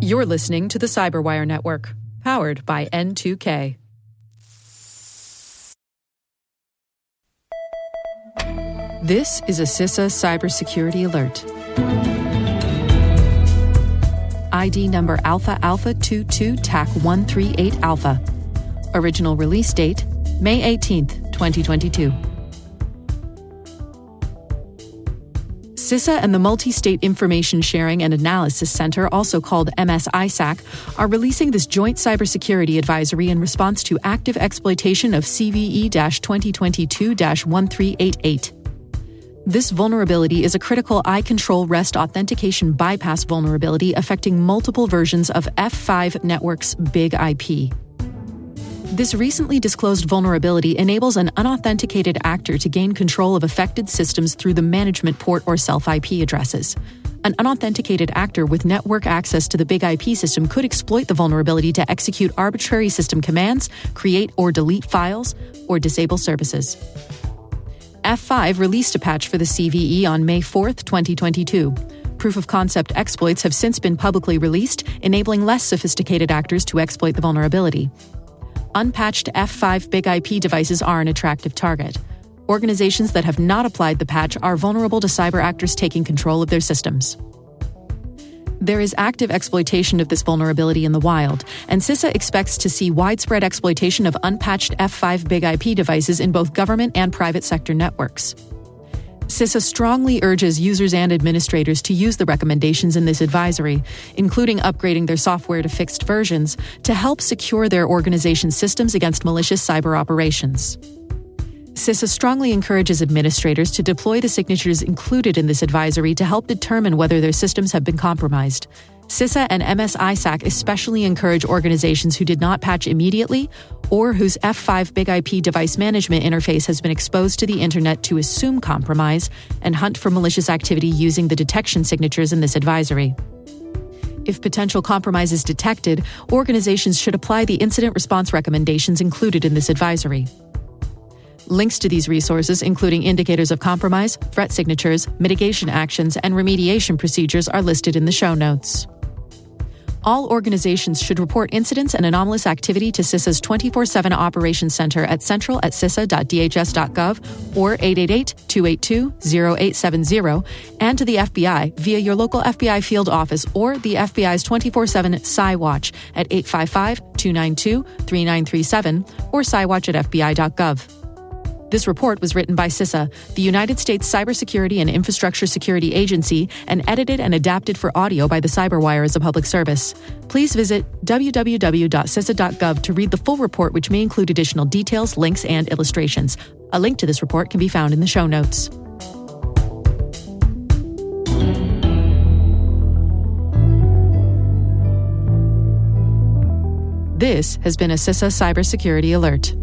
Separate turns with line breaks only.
You're listening to the Cyberwire Network, powered by N2K. This is a CISA cybersecurity alert. ID number Alpha Alpha 22 TAC 138 Alpha. Original release date May 18th, 2022. CISA and the Multi State Information Sharing and Analysis Center, also called MSISAC, are releasing this joint cybersecurity advisory in response to active exploitation of CVE 2022 1388. This vulnerability is a critical iControl REST authentication bypass vulnerability affecting multiple versions of F5 Network's Big IP. This recently disclosed vulnerability enables an unauthenticated actor to gain control of affected systems through the management port or self IP addresses. An unauthenticated actor with network access to the big IP system could exploit the vulnerability to execute arbitrary system commands, create or delete files, or disable services. F5 released a patch for the CVE on May 4, 2022. Proof of concept exploits have since been publicly released, enabling less sophisticated actors to exploit the vulnerability unpatched F5 Big IP devices are an attractive target. Organizations that have not applied the patch are vulnerable to cyber actors taking control of their systems. There is active exploitation of this vulnerability in the wild, and CISA expects to see widespread exploitation of unpatched F5 Big IP devices in both government and private sector networks. CISA strongly urges users and administrators to use the recommendations in this advisory, including upgrading their software to fixed versions, to help secure their organization's systems against malicious cyber operations. CISA strongly encourages administrators to deploy the signatures included in this advisory to help determine whether their systems have been compromised. CISA and MSISAC especially encourage organizations who did not patch immediately or whose F5 Big IP device management interface has been exposed to the internet to assume compromise and hunt for malicious activity using the detection signatures in this advisory. If potential compromise is detected, organizations should apply the incident response recommendations included in this advisory. Links to these resources, including indicators of compromise, threat signatures, mitigation actions, and remediation procedures, are listed in the show notes. All organizations should report incidents and anomalous activity to CISA's 24 7 Operations Center at central at cisa.dhs.gov or 888 282 0870 and to the FBI via your local FBI field office or the FBI's 24 7 CyWatch at 855 292 3937 or CyWatch at FBI.gov. This report was written by CISA, the United States Cybersecurity and Infrastructure Security Agency, and edited and adapted for audio by the Cyberwire as a public service. Please visit www.cisa.gov to read the full report, which may include additional details, links, and illustrations. A link to this report can be found in the show notes. This has been a CISA Cybersecurity Alert.